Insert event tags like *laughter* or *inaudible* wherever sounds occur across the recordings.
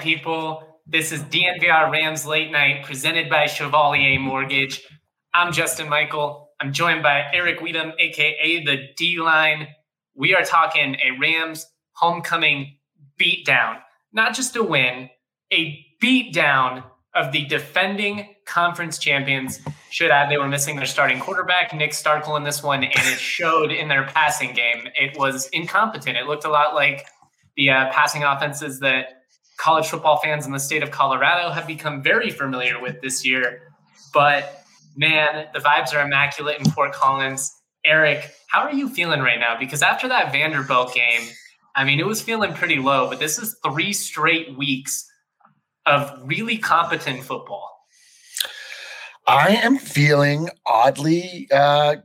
people? This is DNVR Rams Late Night presented by Chevalier Mortgage. I'm Justin Michael. I'm joined by Eric Wedum, aka the D Line. We are talking a Rams homecoming beatdown, not just a win, a beatdown of the defending conference champions. Should add they were missing their starting quarterback, Nick Starkel, in this one, and it showed in their passing game. It was incompetent. It looked a lot like the uh, passing offenses that college football fans in the state of Colorado have become very familiar with this year. But man, the vibes are immaculate in Fort Collins. Eric, how are you feeling right now? Because after that Vanderbilt game, I mean, it was feeling pretty low, but this is three straight weeks of really competent football. I am feeling oddly uh,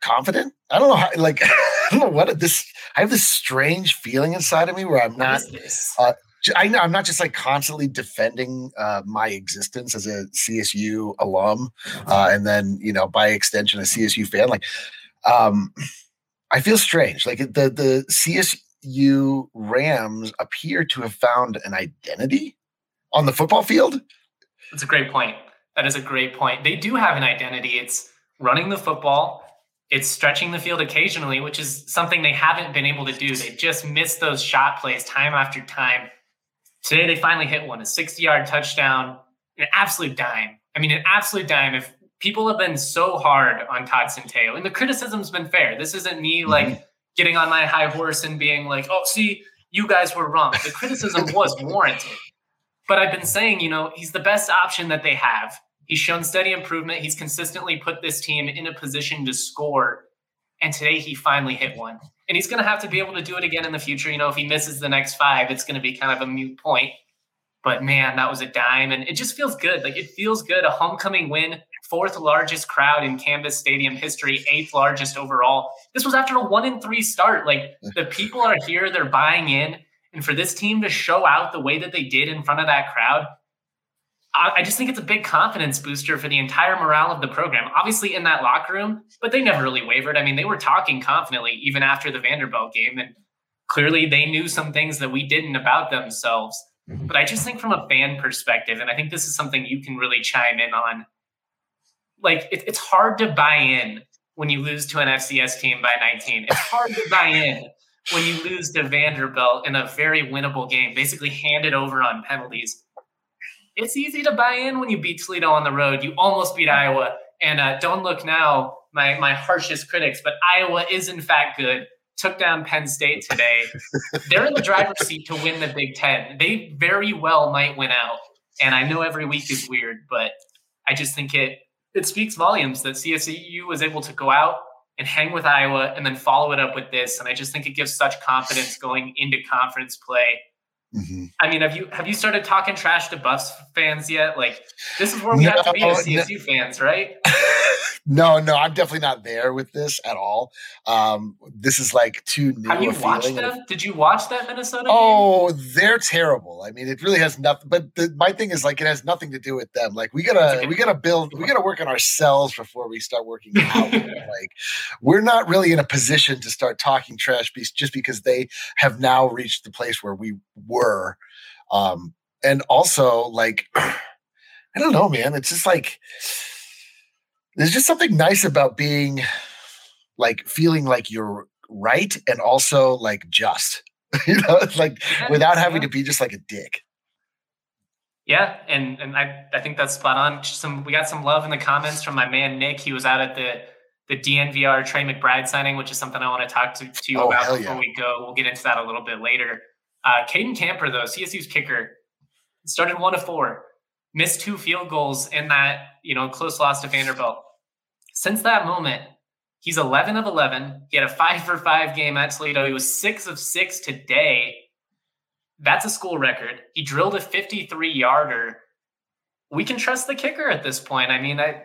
confident. I don't know how, like, *laughs* I don't know what this, I have this strange feeling inside of me where I'm not, uh, I know I'm not just like constantly defending uh, my existence as a CSU alum, uh, and then you know by extension a CSU fan. Like, um, I feel strange. Like the the CSU Rams appear to have found an identity on the football field. That's a great point. That is a great point. They do have an identity. It's running the football it's stretching the field occasionally, which is something they haven't been able to do. They just missed those shot plays time after time. Today they finally hit one, a 60 yard touchdown, an absolute dime. I mean, an absolute dime. If people have been so hard on Todd Centeio, and the criticism's been fair. This isn't me mm-hmm. like getting on my high horse and being like, oh, see, you guys were wrong. The criticism *laughs* was warranted. But I've been saying, you know, he's the best option that they have. He's shown steady improvement. He's consistently put this team in a position to score. And today he finally hit one. And he's going to have to be able to do it again in the future. You know, if he misses the next five, it's going to be kind of a mute point. But man, that was a dime. And it just feels good. Like it feels good. A homecoming win, fourth largest crowd in Canvas Stadium history, eighth largest overall. This was after a one in three start. Like the people are here, they're buying in. And for this team to show out the way that they did in front of that crowd, I just think it's a big confidence booster for the entire morale of the program. Obviously, in that locker room, but they never really wavered. I mean, they were talking confidently even after the Vanderbilt game, and clearly they knew some things that we didn't about themselves. Mm-hmm. But I just think from a fan perspective, and I think this is something you can really chime in on. Like, it, it's hard to buy in when you lose to an FCS team by 19. It's hard to buy in when you lose to Vanderbilt in a very winnable game, basically handed over on penalties it's easy to buy in when you beat Toledo on the road. You almost beat Iowa. And uh, don't look now, my, my harshest critics, but Iowa is in fact good. Took down Penn State today. *laughs* They're in the driver's seat to win the Big Ten. They very well might win out. And I know every week is weird, but I just think it it speaks volumes that CSU was able to go out and hang with Iowa and then follow it up with this. And I just think it gives such confidence going into conference play Mm-hmm. I mean, have you have you started talking trash to Buffs fans yet? Like, this is where we no, have to be as CSU no. fans, right? *laughs* *laughs* no, no, I'm definitely not there with this at all. Um, this is like too new. Have you watched them? Did you watch that Minnesota? Oh, game? they're terrible. I mean, it really has nothing. But the, my thing is like, it has nothing to do with them. Like, we gotta we gotta build, we gotta work on ourselves before we start working out. *laughs* like, we're not really in a position to start talking trash just because they have now reached the place where we were. Um, and also, like, *clears throat* I don't know, man. It's just like there's just something nice about being like feeling like you're right and also like just *laughs* you know like without having to be just like a dick. Yeah and and i i think that's spot on. Some we got some love in the comments from my man nick. He was out at the the dnvr trey mcbride signing which is something i want to talk to, to you oh, about before yeah. we go. We'll get into that a little bit later uh cayden camper though csu's kicker started one of four missed two field goals in that you know close loss to vanderbilt since that moment, he's 11 of 11. He had a five for five game at Toledo. He was six of six today. That's a school record. He drilled a 53 yarder. We can trust the kicker at this point. I mean, I,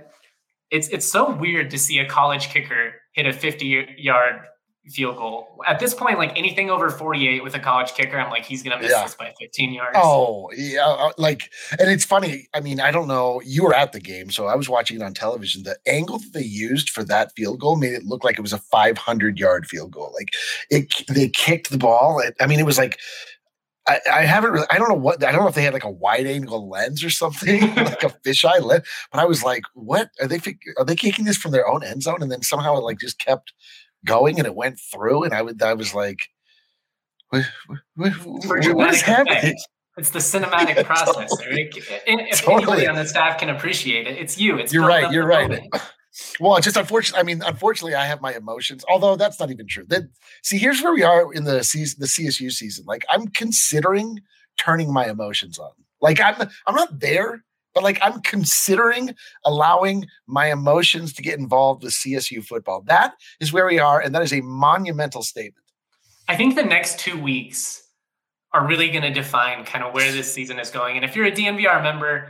it's it's so weird to see a college kicker hit a 50 yard field goal. At this point, like anything over 48 with a college kicker, I'm like, he's going to miss yeah. this by 15 yards. Oh, yeah. Uh, like, and it's funny. I mean, I don't know. You were at the game, so I was watching it on television. The angle that they used for that field goal made it look like it was a 500 yard field goal. Like, it, they kicked the ball. I mean, it was like, I, I, haven't really, I don't know what, I don't know if they had like a wide angle lens or something, *laughs* like a fisheye lens, but I was like, what are they, are they kicking this from their own end zone? And then somehow it like just kept going and it went through. And I would, I was like, what, what, what is happening? It's the cinematic *laughs* process. Totally. If totally. anybody on the staff can appreciate it, it's you. It's you're right. You're right. *laughs* Well, just unfortunately, I mean, unfortunately, I have my emotions. Although that's not even true. Then see, here's where we are in the season, the CSU season. Like I'm considering turning my emotions on. Like I'm, I'm not there, but like I'm considering allowing my emotions to get involved with CSU football. That is where we are, and that is a monumental statement. I think the next two weeks are really going to define kind of where this season is going. And if you're a DNVR member,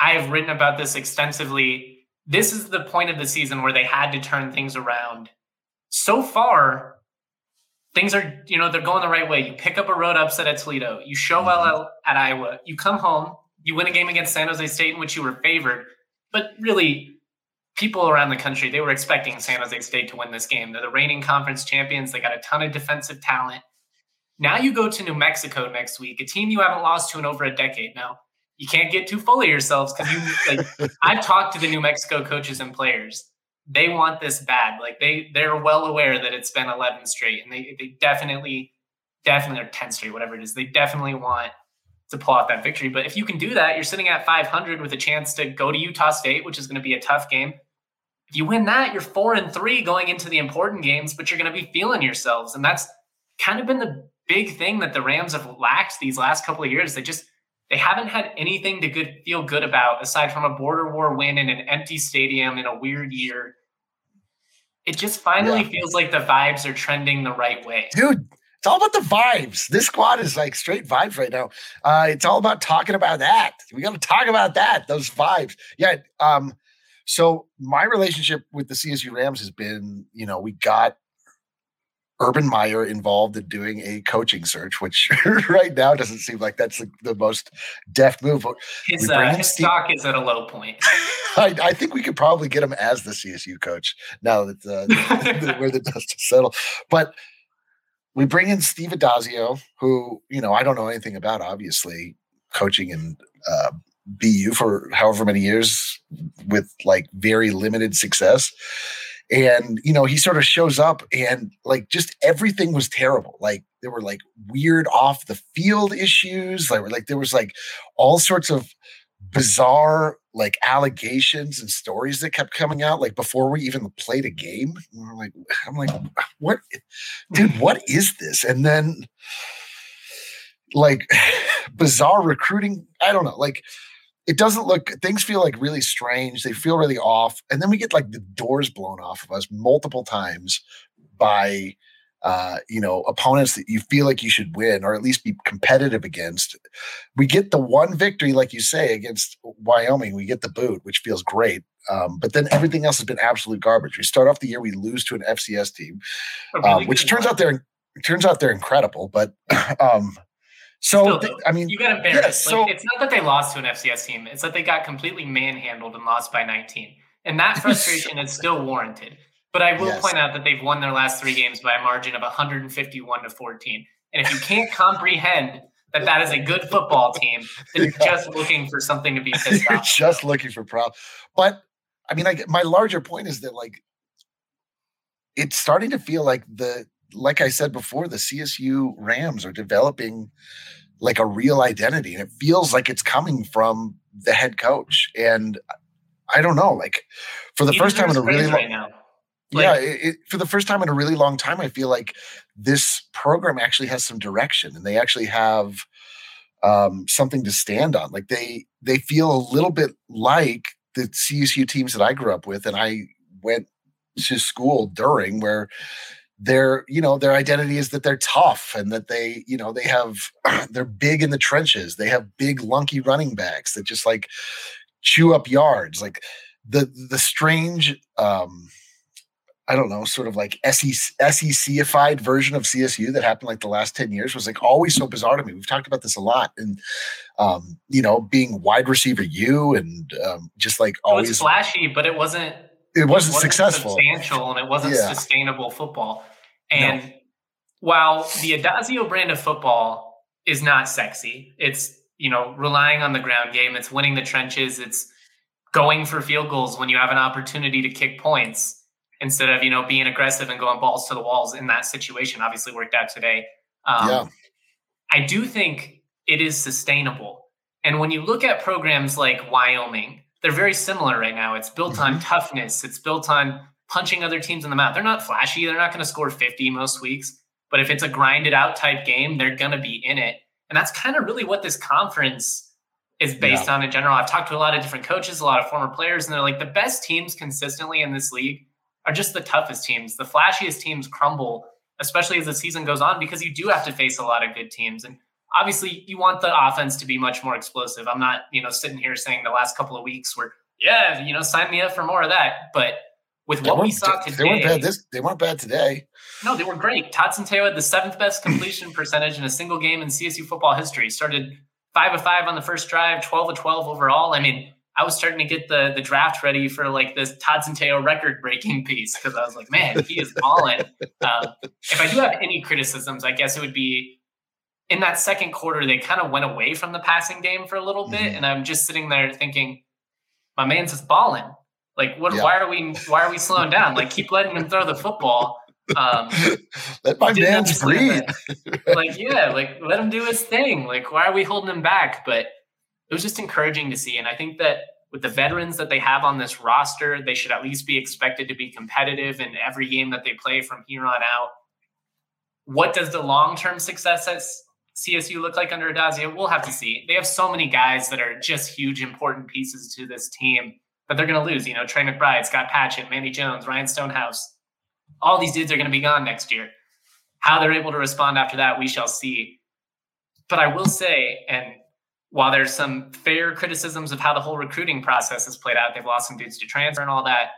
I have written about this extensively this is the point of the season where they had to turn things around. So far, things are, you know, they're going the right way. You pick up a road upset at Toledo, you show well mm-hmm. at Iowa, you come home, you win a game against San Jose State in which you were favored. But really, people around the country, they were expecting San Jose State to win this game. They're the reigning conference champions. They got a ton of defensive talent. Now you go to New Mexico next week, a team you haven't lost to in over a decade now you can't get too full of yourselves because you like *laughs* I've talked to the New Mexico coaches and players. They want this bad. Like they they're well aware that it's been 11 straight and they they definitely definitely or 10 straight whatever it is. They definitely want to pull out that victory. But if you can do that, you're sitting at 500 with a chance to go to Utah State, which is going to be a tough game. If you win that, you're 4 and 3 going into the important games, but you're going to be feeling yourselves. And that's kind of been the big thing that the Rams have lacked these last couple of years. They just they haven't had anything to good, feel good about aside from a border war win in an empty stadium in a weird year. It just finally yeah. feels like the vibes are trending the right way. Dude, it's all about the vibes. This squad is like straight vibes right now. Uh, it's all about talking about that. We got to talk about that, those vibes. Yeah. Um, so my relationship with the CSU Rams has been, you know, we got Urban Meyer involved in doing a coaching search, which *laughs* right now doesn't seem like that's the, the most deft move. His, uh, his Steve, stock is at a low point. *laughs* I, I, think we could probably get him as the CSU coach now that uh, *laughs* where the dust has settled. But we bring in Steve Addazio, who you know I don't know anything about, obviously coaching in uh, BU for however many years with like very limited success. And you know he sort of shows up and like just everything was terrible. Like there were like weird off the field issues like like there was like all sorts of bizarre like allegations and stories that kept coming out like before we even played a game we're like i'm like what dude what is this? And then like *sighs* bizarre recruiting i don't know like it doesn't look things feel like really strange they feel really off and then we get like the doors blown off of us multiple times by uh, you know opponents that you feel like you should win or at least be competitive against we get the one victory like you say against wyoming we get the boot which feels great um, but then everything else has been absolute garbage we start off the year we lose to an fcs team um, which turns out they're turns out they're incredible but *clears throat* um, so Still, I mean, you got embarrassed. Yeah, so, like, it's not that they lost to an FCS team; it's that they got completely manhandled and lost by 19, and that *laughs* frustration is still warranted. But I will yes. point out that they've won their last three games by a margin of 151 to 14. And if you can't comprehend that that is a good football team, then you're *laughs* yeah. just looking for something to be *laughs* pissed you're off. Just looking for problems. But I mean, I, my larger point is that like it's starting to feel like the like I said before, the CSU Rams are developing like a real identity, and it feels like it's coming from the head coach. And I don't know, like for the first time in a really long, right like, yeah, it, it, for the first time in a really long time, I feel like this program actually has some direction, and they actually have um, something to stand on. Like they they feel a little bit like the CSU teams that I grew up with, and I went to school during where their you know their identity is that they're tough and that they you know they have *clears throat* they're big in the trenches they have big lunky running backs that just like chew up yards like the the strange um I don't know, sort of like SEC, SECified version of CSU that happened like the last 10 years was like always so bizarre to me. We've talked about this a lot. And, um, you know, being wide receiver you and um, just like always. It was flashy, but it wasn't. It wasn't, it wasn't successful. Substantial and it wasn't yeah. sustainable football. And no. while the Addazio brand of football is not sexy, it's, you know, relying on the ground game, it's winning the trenches, it's going for field goals when you have an opportunity to kick points instead of you know being aggressive and going balls to the walls in that situation. Obviously, worked out today. Um, yeah. I do think it is sustainable. And when you look at programs like Wyoming, they're very similar right now. It's built mm-hmm. on toughness. It's built on punching other teams in the mouth. They're not flashy. They're not going to score 50 most weeks. But if it's a grinded out type game, they're going to be in it. And that's kind of really what this conference is based yeah. on in general. I've talked to a lot of different coaches, a lot of former players, and they're like the best teams consistently in this league are just the toughest teams. The flashiest teams crumble, especially as the season goes on, because you do have to face a lot of good teams. And obviously, you want the offense to be much more explosive. I'm not, you know, sitting here saying the last couple of weeks were, yeah, you know, sign me up for more of that. But with what we saw today, they weren't bad. This they weren't bad today. No, they were great. Todd Centeio had the seventh best *clears throat* completion percentage in a single game in CSU football history. Started five of five on the first drive, twelve of twelve overall. I mean, I was starting to get the the draft ready for like this Todd Centeio record breaking *laughs* piece because I was like, man, he is balling. uh, if I do have any criticisms, I guess it would be in that second quarter they kind of went away from the passing game for a little bit, mm-hmm. and I'm just sitting there thinking, my man's just balling. Like, what? Yeah. Why are we? Why are we slowing down? Like, keep letting him throw the football. Um, *laughs* let my man breathe. like, yeah, like let him do his thing. Like, why are we holding him back? But it was just encouraging to see. And I think that with the veterans that they have on this roster, they should at least be expected to be competitive in every game that they play from here on out. What does the long term success at CSU look like under Addazio? We'll have to see. They have so many guys that are just huge, important pieces to this team that they're going to lose. You know, Trey McBride, Scott Patchan, Manny Jones, Ryan Stonehouse. All these dudes are going to be gone next year. How they're able to respond after that, we shall see. But I will say, and while there's some fair criticisms of how the whole recruiting process has played out, they've lost some dudes to transfer and all that.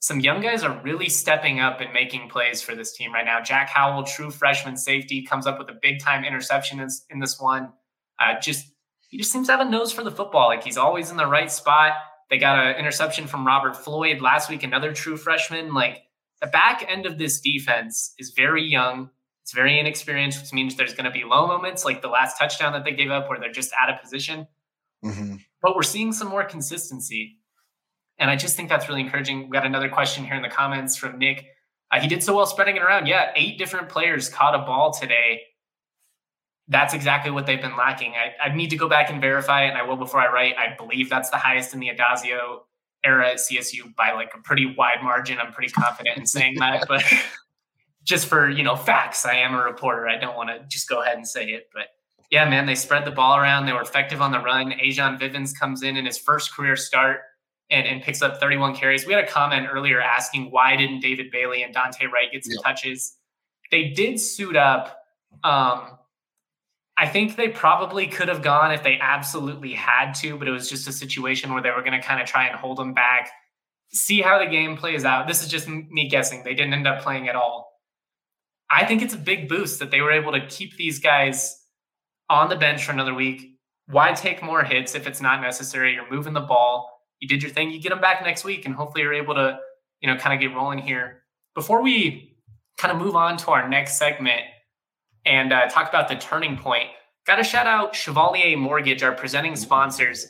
Some young guys are really stepping up and making plays for this team right now. Jack Howell, true freshman safety, comes up with a big time interception in, in this one. Uh, just he just seems to have a nose for the football. Like he's always in the right spot. They got an interception from Robert Floyd last week, another true freshman. Like the back end of this defense is very young. It's very inexperienced, which means there's going to be low moments like the last touchdown that they gave up where they're just out of position. Mm-hmm. But we're seeing some more consistency. And I just think that's really encouraging. We got another question here in the comments from Nick. Uh, he did so well spreading it around. Yeah, eight different players caught a ball today. That's exactly what they've been lacking. I, I need to go back and verify it, and I will before I write. I believe that's the highest in the Addazio era at CSU by like a pretty wide margin. I'm pretty confident in saying that, but just for you know facts i am a reporter. I don't want to just go ahead and say it but yeah man they spread the ball around. They were effective on the run. A'Jon Vivens comes in in his first career start and, and picks up 31 carries. We had a comment earlier asking why didn't david bailey and dante wright get some touches? They did suit up um, I think they probably could have gone if they absolutely had to, but it was just a situation where they were going to kind of try and hold them back, see how the game plays out. This is just me guessing. They didn't end up playing at all. I think it's a big boost that they were able to keep these guys on the bench for another week. Why take more hits if it's not necessary? You're moving the ball. You did your thing. You get them back next week, and hopefully you're able to, you know, kind of get rolling here. Before we kind of move on to our next segment and uh, talk about the turning point, got to shout out Chevalier Mortgage, our presenting sponsors.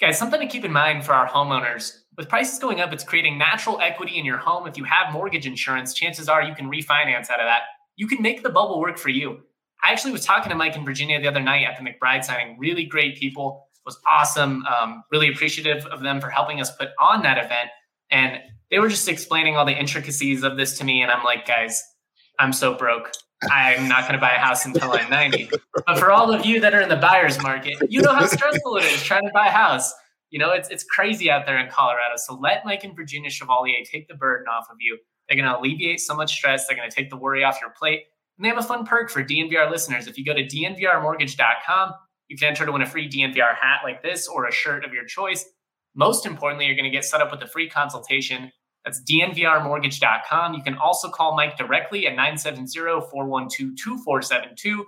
Guys, something to keep in mind for our homeowners with prices going up, it's creating natural equity in your home. If you have mortgage insurance, chances are you can refinance out of that. You can make the bubble work for you. I actually was talking to Mike in Virginia the other night at the McBride signing. Really great people. It was awesome. Um, really appreciative of them for helping us put on that event. And they were just explaining all the intricacies of this to me. And I'm like, guys, I'm so broke. I'm not going to buy a house until I'm 90. But for all of you that are in the buyer's market, you know how stressful it is trying to buy a house. You know, it's it's crazy out there in Colorado. So let Mike and Virginia Chevalier take the burden off of you. They're going to alleviate so much stress. They're going to take the worry off your plate. And they have a fun perk for DNVR listeners. If you go to dnvrmortgage.com, you can enter to win a free DNVR hat like this or a shirt of your choice. Most importantly, you're going to get set up with a free consultation. That's dnvrmortgage.com. You can also call Mike directly at 970-412-2472.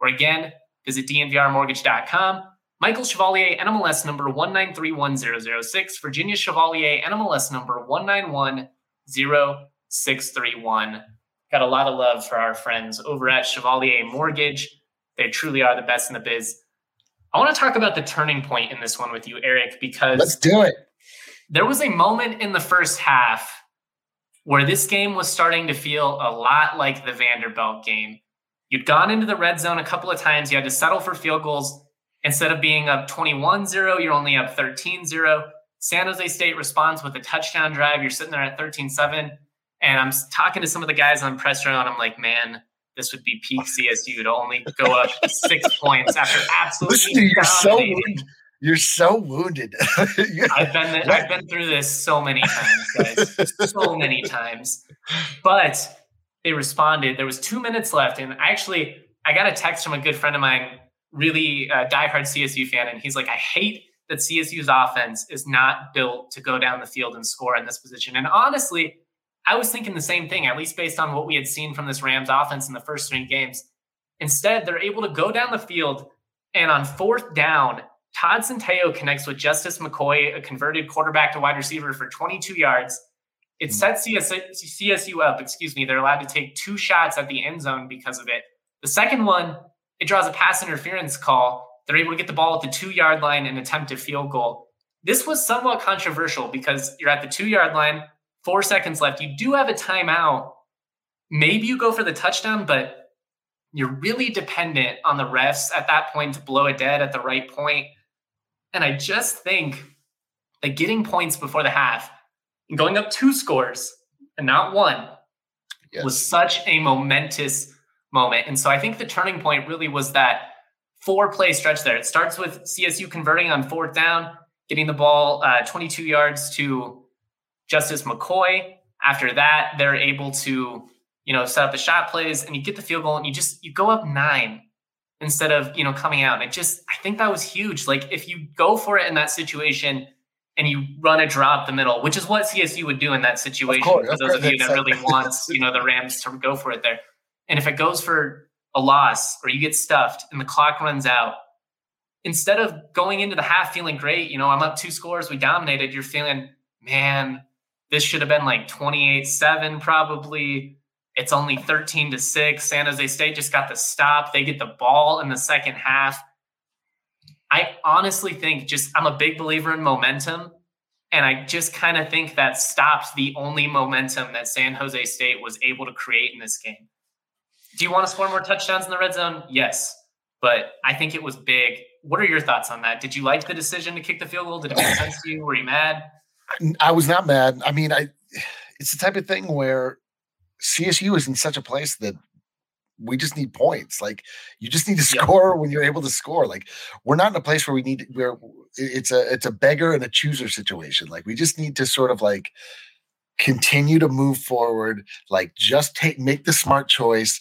Or again, visit dnvrmortgage.com. Michael Chevalier, NMLS number 1931006. Virginia Chevalier, NMLS number 1910631. Got a lot of love for our friends over at Chevalier Mortgage. They truly are the best in the biz. I want to talk about the turning point in this one with you, Eric, because let's do it. There was a moment in the first half where this game was starting to feel a lot like the Vanderbilt game. You'd gone into the red zone a couple of times, you had to settle for field goals. Instead of being up 21 0, you're only up 13 0. San Jose State responds with a touchdown drive. You're sitting there at 13 7. And I'm talking to some of the guys on press row, and I'm like, man, this would be peak CSU to only go up six *laughs* points after absolutely. Listen, you're so wounded. You're so wounded. *laughs* I've been I've been through this so many times, guys, so many times. But they responded. There was two minutes left, and actually, I got a text from a good friend of mine, really uh, diehard CSU fan, and he's like, "I hate that CSU's offense is not built to go down the field and score in this position." And honestly, I was thinking the same thing, at least based on what we had seen from this Rams offense in the first three games. Instead, they're able to go down the field and on fourth down, Todd Centeio connects with Justice McCoy, a converted quarterback to wide receiver for 22 yards. It mm-hmm. sets CSU up, excuse me. They're allowed to take two shots at the end zone because of it. The second one, it draws a pass interference call. They're able to get the ball at the two yard line and attempt a field goal. This was somewhat controversial because you're at the two yard line four seconds left. You do have a timeout. Maybe you go for the touchdown, but you're really dependent on the refs at that point to blow it dead at the right point. And I just think that getting points before the half and going up two scores and not one yes. was such a momentous moment. And so I think the turning point really was that four play stretch there. It starts with CSU converting on fourth down, getting the ball uh, 22 yards to Justice McCoy. After that, they're able to, you know, set up the shot plays and you get the field goal and you just you go up nine instead of, you know, coming out. And it just I think that was huge. Like if you go for it in that situation and you run a drop the middle, which is what CSU would do in that situation. Course, for those of you that really wants, you know, the *laughs* Rams to go for it there. And if it goes for a loss or you get stuffed and the clock runs out, instead of going into the half feeling great, you know, I'm up two scores, we dominated, you're feeling, man, this should have been like 28 7, probably. It's only 13 to 6. San Jose State just got the stop. They get the ball in the second half. I honestly think just I'm a big believer in momentum. And I just kind of think that stopped the only momentum that San Jose State was able to create in this game. Do you want to score more touchdowns in the red zone? Yes. But I think it was big. What are your thoughts on that? Did you like the decision to kick the field goal? Did it make sense to you? Were you mad? I was not mad. I mean, I it's the type of thing where CSU is in such a place that we just need points. Like you just need to score when you're able to score. Like we're not in a place where we need where it's a it's a beggar and a chooser situation. Like we just need to sort of like continue to move forward. Like just take make the smart choice.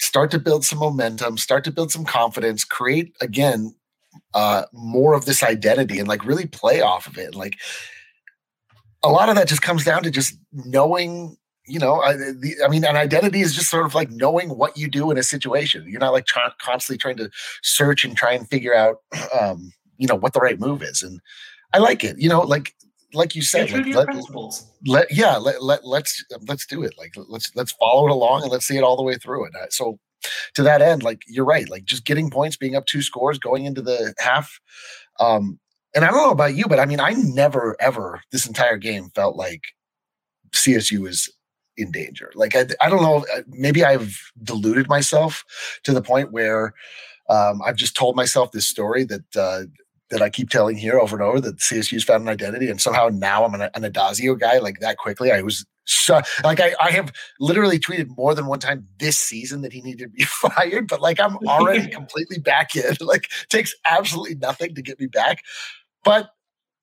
Start to build some momentum. Start to build some confidence. Create again uh more of this identity and like really play off of it. Like a lot of that just comes down to just knowing you know I, the, I mean an identity is just sort of like knowing what you do in a situation you're not like tra- constantly trying to search and try and figure out *clears throat* um you know what the right move is and i like it you know like like you said like, let, let, yeah let, let let's let's do it. Like let's let's follow it along and let's see it all the way through it. Uh, so to that end like you're right like just getting points being up two scores going into the half um and I don't know about you, but I mean, I never ever this entire game felt like CSU is in danger. Like I, I don't know, uh, maybe I've deluded myself to the point where um, I've just told myself this story that uh, that I keep telling here over and over that CSU's found an identity, and somehow now I'm an, an Addazio guy like that quickly. I was so like I, I have literally tweeted more than one time this season that he needed to be *laughs* fired, but like I'm already *laughs* completely back in. *laughs* Like takes absolutely nothing to get me back. But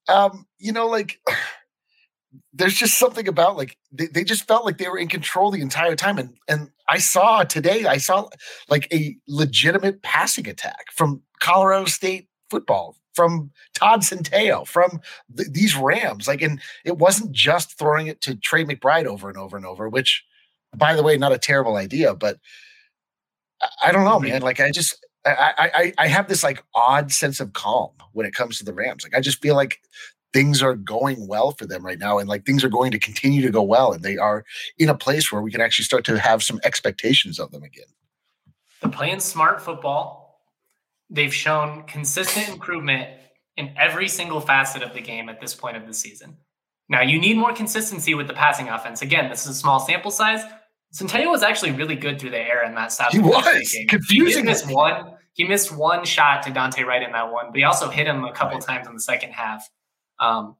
um, you know, like *sighs* there's just something about like they, they just felt like they were in control the entire time. And and I saw today, I saw like a legitimate passing attack from Colorado State football, from Todd Centeio, from th- these Rams. Like, and it wasn't just throwing it to Trey McBride over and over and over, which by the way, not a terrible idea, but I, I don't know, man. Like I just I, I I have this like odd sense of calm when it comes to the Rams. Like I just feel like things are going well for them right now and like things are going to continue to go well and they are in a place where we can actually start to have some expectations of them again they're playing smart football they've shown consistent improvement in every single facet of the game at this point of the season now you need more consistency with the passing offense again this is a small sample size Centeio was actually really good through the air in that South he was game. confusing he missed one he missed one shot to Dante Wright in that one, but he also hit him a couple right. times in the second half. Um,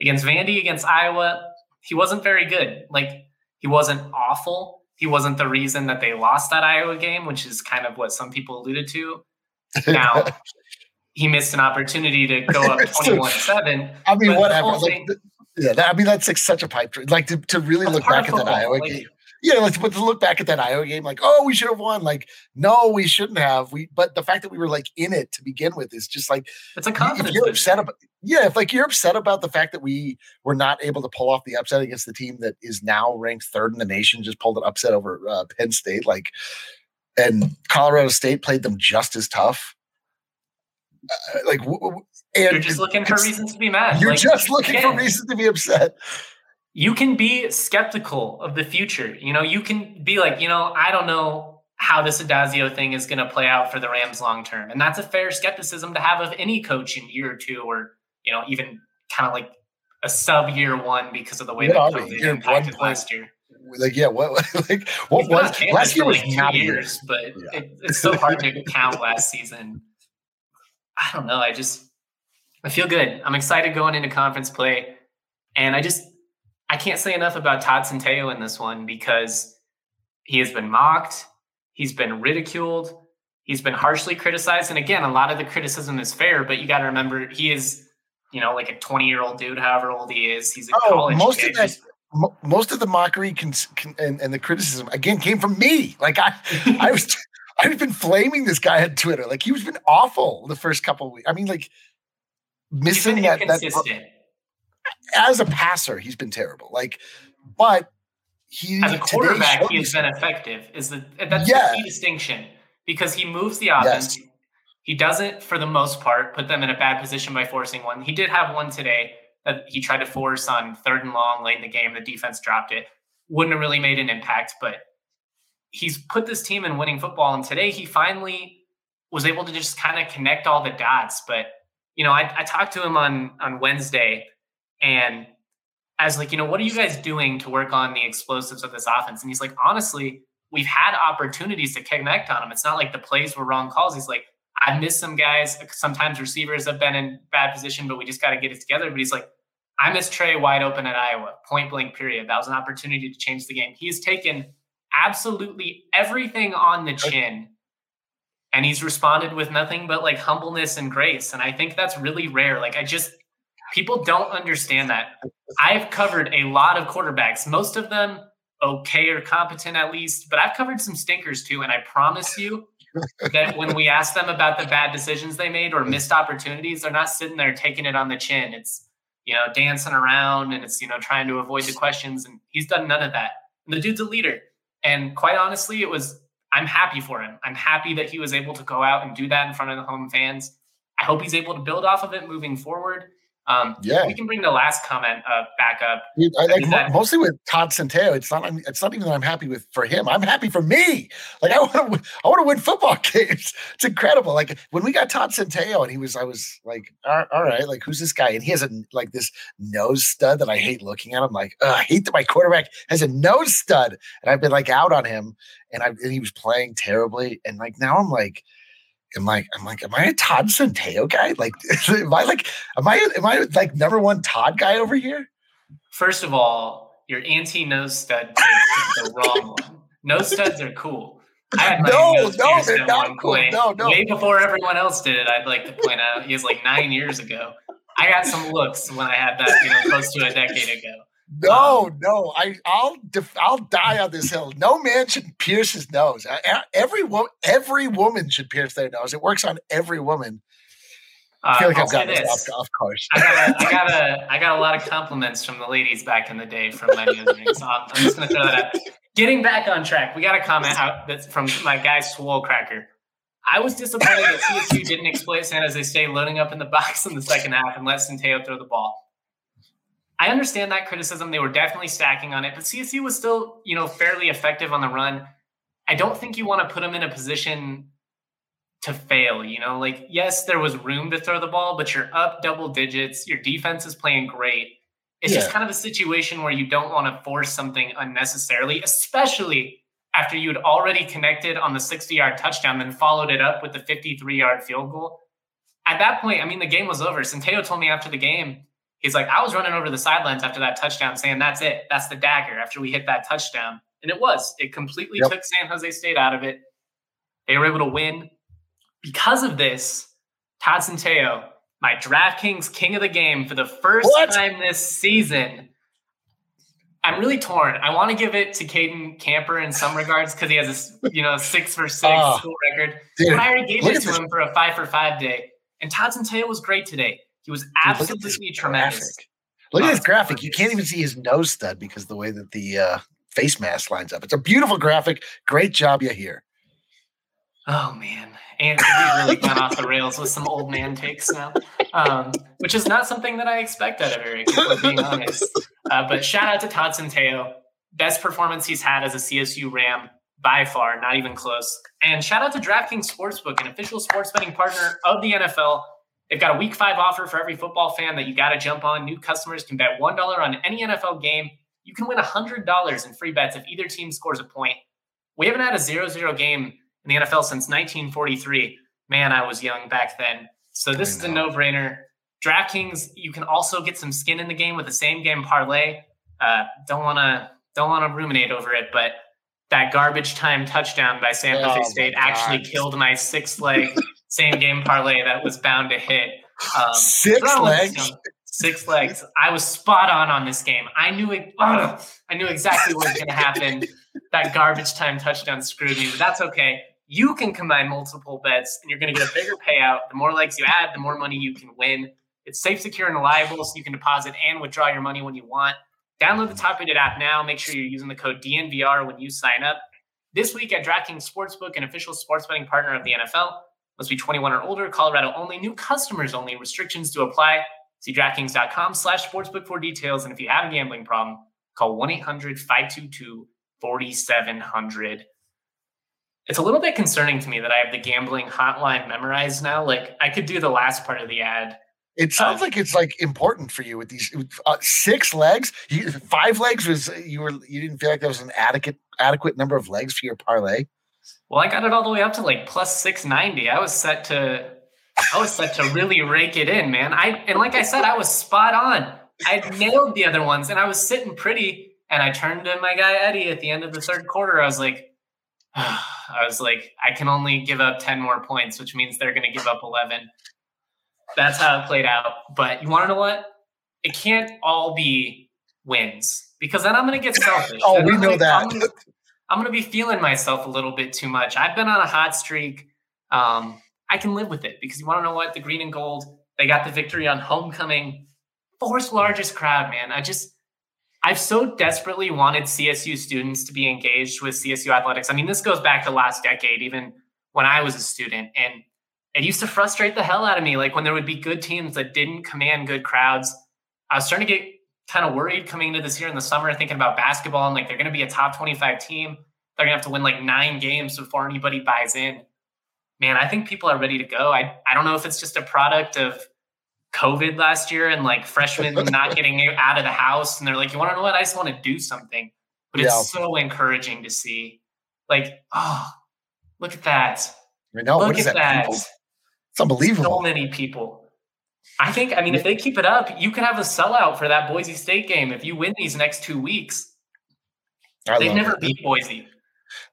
against Vandy, against Iowa, he wasn't very good. Like he wasn't awful. He wasn't the reason that they lost that Iowa game, which is kind of what some people alluded to. Now *laughs* he missed an opportunity to go up *laughs* twenty-one-seven. I mean, whatever. Like, yeah, that, I mean that's like such a pipe dream. Like to, to really look back at that Iowa like, game yeah, like but to look back at that Iowa game, like, oh, we should have won. Like, no, we shouldn't have. We but the fact that we were like in it to begin with is just like it's a confidence. If you're upset about yeah, if like you're upset about the fact that we were not able to pull off the upset against the team that is now ranked third in the nation, just pulled an upset over uh, Penn State, like, and Colorado State played them just as tough. Uh, like, w- w- and you're just looking for reasons to be mad. You're like, just looking for reasons to be upset you can be skeptical of the future. You know, you can be like, you know, I don't know how this Addazio thing is going to play out for the Rams long term. And that's a fair skepticism to have of any coach in year two or, you know, even kind of like a sub year one because of the way yeah, that COVID impacted last year. Like, yeah, what *laughs* like what was last year was like not years, but *laughs* yeah. it, it's so hard to count last season. I don't know. I just I feel good. I'm excited going into conference play. And I just I can't say enough about Todd Centeio in this one because he has been mocked, he's been ridiculed, he's been harshly criticized. And again, a lot of the criticism is fair, but you got to remember he is, you know, like a 20 year old dude, however old he is. He's a oh, college most kid. Of that, most of the mockery and, and the criticism again came from me. Like I, I was, *laughs* I've been flaming this guy on Twitter. Like he was been awful the first couple of weeks. I mean, like missing that, that as a passer, he's been terrible. Like, but he as a quarterback, he has been effective. Is the that's yeah. the key distinction because he moves the offense. Yes. He doesn't, for the most part, put them in a bad position by forcing one. He did have one today that he tried to force on third and long late in the game. The defense dropped it. Wouldn't have really made an impact, but he's put this team in winning football. And today he finally was able to just kind of connect all the dots. But you know, I, I talked to him on on Wednesday and as like, you know, what are you guys doing to work on the explosives of this offense? And he's like, honestly, we've had opportunities to connect on them. It's not like the plays were wrong calls. He's like, I missed some guys. Sometimes receivers have been in bad position, but we just got to get it together. But he's like, I missed Trey wide open at Iowa, point blank period. That was an opportunity to change the game. He's taken absolutely everything on the chin and he's responded with nothing but like humbleness and grace. And I think that's really rare. Like I just People don't understand that. I've covered a lot of quarterbacks, most of them okay or competent at least, but I've covered some stinkers too. And I promise you *laughs* that when we ask them about the bad decisions they made or missed opportunities, they're not sitting there taking it on the chin. It's, you know, dancing around and it's, you know, trying to avoid the questions. And he's done none of that. And the dude's a leader. And quite honestly, it was, I'm happy for him. I'm happy that he was able to go out and do that in front of the home fans. I hope he's able to build off of it moving forward. Um, yeah, we can bring the last comment uh, back up. I, like, that, mostly with Todd Centeio, it's not. It's not even that I'm happy with for him. I'm happy for me. Like I want to. I want to win football *laughs* games. It's incredible. Like when we got Todd Centeio, and he was. I was like, all, all right, like who's this guy? And he has a like this nose stud that I hate looking at. I'm like, I hate that my quarterback has a nose stud, and I've been like out on him, and I and he was playing terribly, and like now I'm like am I am like am I a Todd Centeio guy? Like *laughs* am I like am I am I like number one Todd guy over here? First of all, your anti nose stud is the wrong *laughs* one. Nose studs are cool. I had my no, nose no, they're not cool. Point. No, no. Way before everyone else did it, I'd like to point out. He was like nine years ago. I got some looks when I had that, you know, close to a decade ago. No, no, I, I'll, def- I'll die on this hill. No man should pierce his nose. Every woman, every woman should pierce their nose. It works on every woman. I feel like uh, I've got this off, off course. I got, a, I got a, I got a lot of compliments from the ladies back in the day from my username, so I'm just going to throw that out. Getting back on track, we got a comment out that's from my guy Swole Cracker. I was disappointed that CSU didn't exploit San Jose State loading up in the box in the second half and let Centeio throw the ball. I understand that criticism. They were definitely stacking on it, but CSU was still, you know, fairly effective on the run. I don't think you want to put them in a position to fail. You know, like, yes, there was room to throw the ball, but you're up double digits. Your defense is playing great. It's yeah. just kind of a situation where you don't want to force something unnecessarily, especially after you had already connected on the 60 yard touchdown, then followed it up with the 53 yard field goal. At that point, I mean, the game was over. Centeio told me after the game, he's like, I was running over the sidelines after that touchdown saying, that's it. That's the dagger after we hit that touchdown. And it was. It completely yep. took San Jose State out of it. They were able to win because of this, Todd Centeio, my DraftKings king of the game for the first what? time this season. I'm really torn. I want to give it to Cayden Camper in some regards because he has a you know six for six *laughs* oh, school record. Dude, I already gave it to him for a five for five day. And Todd Centeio was great today. He was absolutely tremendous. Graphic. Look at this graphic. You can't even see his nose stud because the way that the uh, face mask lines up. It's a beautiful graphic. Great job, you here. Oh man, and we've really *laughs* gone off the rails with some old man takes now, um, which is not something that I expect out of Eric, being honest. Uh, but shout out to Todd Centeio. Best performance he's had as a CSU Ram by far, not even close. And shout out to DraftKings Sportsbook, an official sports betting partner of the NFL. They've got a week five offer for every football fan that you got to jump on. New customers can bet $1 on any NFL game. You can win $100 in free bets if either team scores a point. We haven't had a 0 0 game in the NFL since 1943. Man, I was young back then. So this is a no brainer. DraftKings, you can also get some skin in the game with the same game parlay. Uh, don't want to don't want to ruminate over it, but that garbage time touchdown by San Jose oh State actually killed my six leg *laughs* same game parlay that was bound to hit. Um, six legs. Six legs. I was spot on on this game. I knew it. I knew exactly what was going to happen. *laughs* that garbage time touchdown screwed me, but that's okay you can combine multiple bets and you're going to get a bigger payout. The more legs you add, the more money you can win. It's safe, secure, and reliable, so you can deposit and withdraw your money when you want. Download the top rated app now. Make sure you're using the code DNVR when you sign up. This week at DraftKings Sportsbook, an official sports betting partner of the NFL, must be 21 or older, Colorado only, new customers only, restrictions do apply. See DraftKings.com slash sportsbook for details. And if you have a gambling problem, call 1 800 522 4700 it's a little bit concerning to me that I have the gambling hotline memorized now. Like I could do the last part of the ad. It sounds uh, like it's like important for you with these uh, six legs. You, five legs was you were you didn't feel like there was an adequate adequate number of legs for your parlay. Well, I got it all the way up to like plus six ninety. I was set to I was set to really rake it in, man. I and like I said, I was spot on. I nailed the other ones, and I was sitting pretty. And I turned to my guy Eddie at the end of the third quarter. I was like, *sighs* I was like, I can only give up 10 more points, which means they're going to give up 11. That's how it played out. But you want to know what? It can't all be wins because then I'm going to get selfish. oh, we know that. I'm going to be feeling myself a little bit too much. I've been on a hot streak. Um, I can live with it because you want to know what? The green and gold, they got the victory on homecoming. Fourth largest crowd, man. I just, I've so desperately wanted CSU students to be engaged with CSU athletics. I mean, this goes back to last decade, even when I was a student. And it used to frustrate the hell out of me. Like when there would be good teams that didn't command good crowds, I was starting to get kind of worried coming into this year in the summer, thinking about basketball and like they're going to be a top 25 team. They're going to have to win like nine games before anybody buys in. Man, I think people are ready to go. I, I don't know if it's just a product of COVID last year and like freshmen *laughs* not getting out of the house. And they're like, you want to know what? I just want to do something. But it's so encouraging to see. Like, oh, look at that. I know. Look at that. that. It's unbelievable. So many people. I think, I mean, if they keep it up, you could have a sellout for that Boise State game if you win these next two weeks. I They've never it. beat Boise.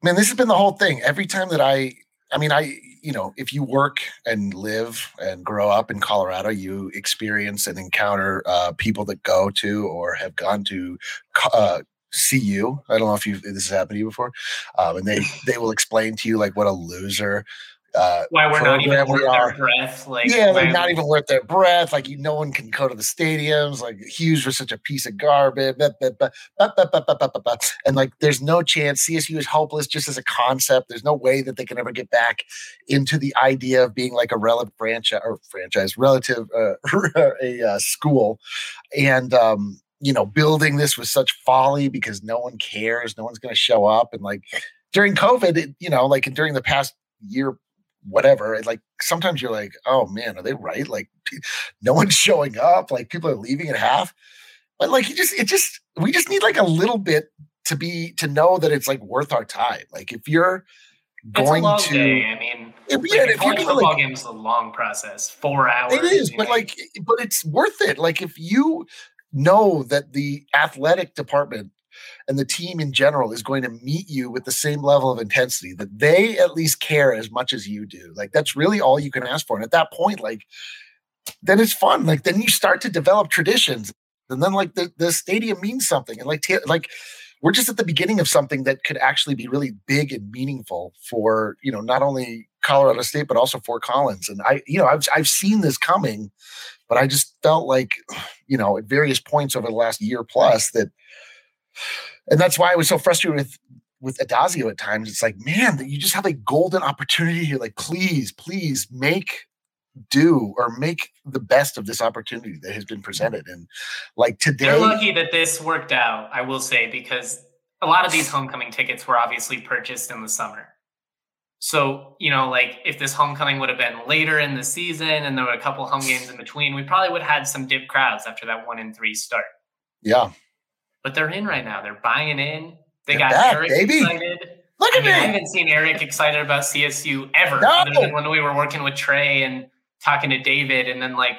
Man, this has been the whole thing. Every time that I, I mean, I you know, if you work and live and grow up in Colorado, you experience and encounter uh, people that go to or have gone to uh, CU. I don't know if you this has happened to you before, um, and they they will explain to you like what a loser uh, why we're not even worth their breath. Like, yeah, they're not even worth their breath. Like, you, no one can go to the stadiums. Like, Hughes was such a piece of garbage. And like, there's no chance. CSU is hopeless just as a concept. There's no way that they can ever get back into the idea of being like a relative franchise or franchise relative uh, *laughs* a uh, school, and um, you know, building this with such folly because no one cares. No one's going to show up. And like during COVID, it, you know, like during the past year whatever. like sometimes you're like, oh man, are they right? Like no one's *laughs* showing up. Like people are leaving at half. But like you just it just we just need like a little bit to be to know that it's like worth our time. Like if you're going to day. I mean if, like, yeah, if you're football like, game is a long process, four hours. It is, but know. like but it's worth it. Like if you know that the athletic department and the team in general is going to meet you with the same level of intensity that they at least care as much as you do. Like that's really all you can ask for. And at that point like then it's fun. Like then you start to develop traditions. And then like the, the stadium means something. And like t- like we're just at the beginning of something that could actually be really big and meaningful for you know not only Colorado State but also Fort Collins. And I you know I've I've seen this coming but I just felt like you know at various points over the last year plus that and that's why I was so frustrated with with Addazio at times. It's like, man, that you just have a golden opportunity here. Like, please, please make do or make the best of this opportunity that has been presented. And like today, they're lucky that this worked out. I will say because a lot of these homecoming tickets were obviously purchased in the summer. So, you know, like if this homecoming would have been later in the season and there were a couple home games in between, we probably would have had some dip crowds after that one in three start. Yeah but they're in right now. They're buying in. They got back, Eric baby. excited. Look at I me. I haven't seen Eric excited about CSU ever. No. Other than when we were working with Trey and talking to David, and then like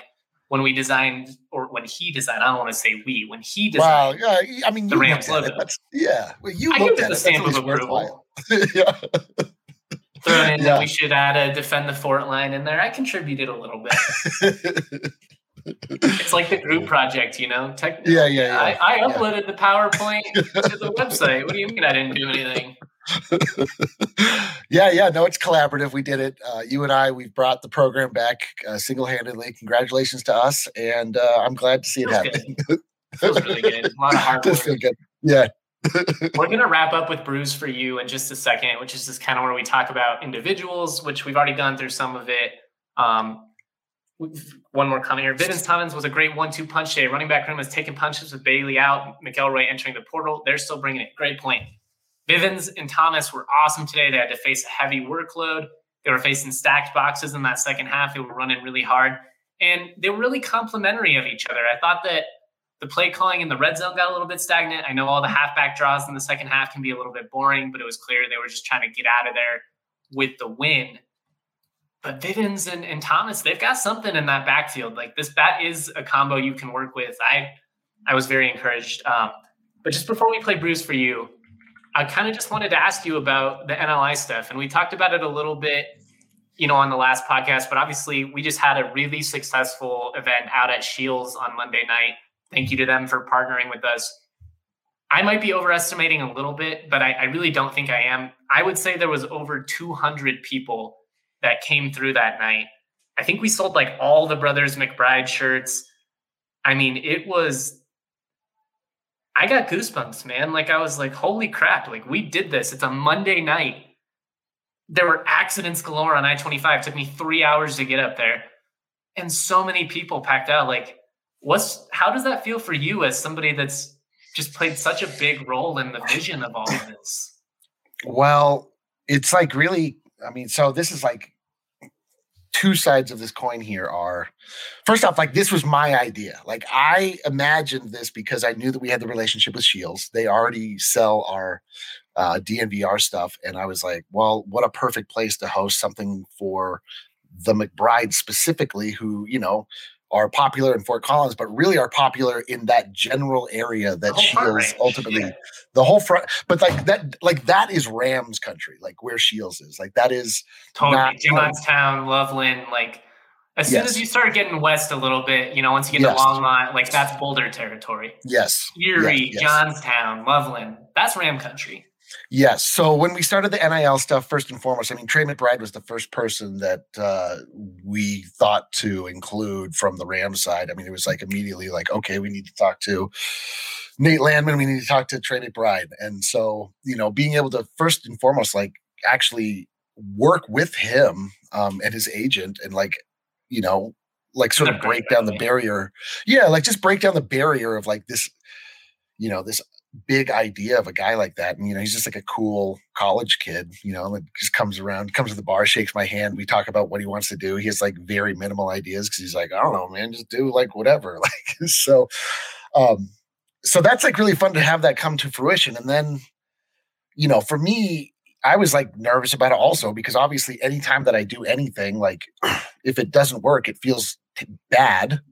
when we designed or when he designed. I don't want to say we. When he designed. Wow. Yeah. I mean, the Rams logo. yeah. Well, you I looked at it the stamp of approval. *laughs* yeah. Throw in yeah. that we should add a defend the fort line in there. I contributed a little bit. *laughs* it's like the group project, you know. Tech- yeah, yeah, yeah. I, I uploaded yeah. the PowerPoint *laughs* to the website. What do you mean I didn't do anything? yeah, yeah. No, it's collaborative. We did it. Uh, you and I, we've brought the program back uh, single handedly. Congratulations to us, and uh, I'm glad to see it happen. *laughs* Feels really good. A lot of hard work. Feel good. Yeah. *laughs* We're going to wrap up with Brews for You in just a second, which is just kind of where we talk about individuals, which we've already gone through some of it. Um, one more comment here. Vivens Thomas was a great one-two punch day. Running back room was taking punches with Bailey out, McElroy entering the portal. They're still bringing it. Great point. Vivens and Thomas were awesome today. They had to face a heavy workload. They were facing stacked boxes in that second half. They were running really hard, and they were really complementary of each other. I thought that the play calling in the red zone got a little bit stagnant. I know all the halfback draws in the second half can be a little bit boring, but it was clear they were just trying to get out of there with the win but Vivens and, and Thomas, they've got something in that backfield. Like this, that is a combo you can work with. I, I was very encouraged. Um, but just before we play Brews for You, I kind of just wanted to ask you about the NLI stuff, and we talked about it a little bit, you know, on the last podcast. But obviously, we just had a really successful event out at Shields on Monday night. Thank you to them for partnering with us. I might be overestimating a little bit, but I, I really don't think I am. I would say there was over 200 people that came through that night. I think we sold like all the Brothers McBride shirts. I mean, it was I got goosebumps, man. Like I was like, holy crap, like we did this. It's a Monday night. There were accidents galore on I-25. Took me three hours to get up there. And so many people packed out. Like, what's how does that feel for you as somebody that's just played such a big role in the vision of all of this? Well, it's like really, I mean, so this is like two sides of this coin here are first off, like this was my idea. Like I imagined this because I knew that we had the relationship with Shields. They already sell our uh, DNVR stuff. And I was like, well, what a perfect place to host something for the McBride specifically, who, you know, are popular in Fort Collins, but really are popular in that general area that Shields ultimately yeah. the whole front. But like that, like that is Rams country, like where Shields is. Like that is totally Johnstown, Loveland. Like as soon yes. as you start getting west a little bit, you know, once you get yes. to Longmont, like that's Boulder territory. Yes. Erie, yes. Johnstown, Loveland, that's Ram country. Yes. So when we started the NIL stuff, first and foremost, I mean, Trey McBride was the first person that uh, we thought to include from the Ram side. I mean, it was like immediately like, okay, we need to talk to Nate Landman. We need to talk to Trey McBride. And so, you know, being able to first and foremost, like actually work with him um, and his agent and like, you know, like sort of break down the barrier. Yeah, like just break down the barrier of like this, you know, this big idea of a guy like that. And, you know, he's just like a cool college kid, you know, like just comes around, comes to the bar, shakes my hand. We talk about what he wants to do. He has like very minimal ideas because he's like, I don't know, man, just do like whatever. *laughs* Like, so, um, so that's like really fun to have that come to fruition. And then, you know, for me, I was like nervous about it also because obviously anytime that I do anything, like *clears throat* if it doesn't work, it feels bad. *laughs*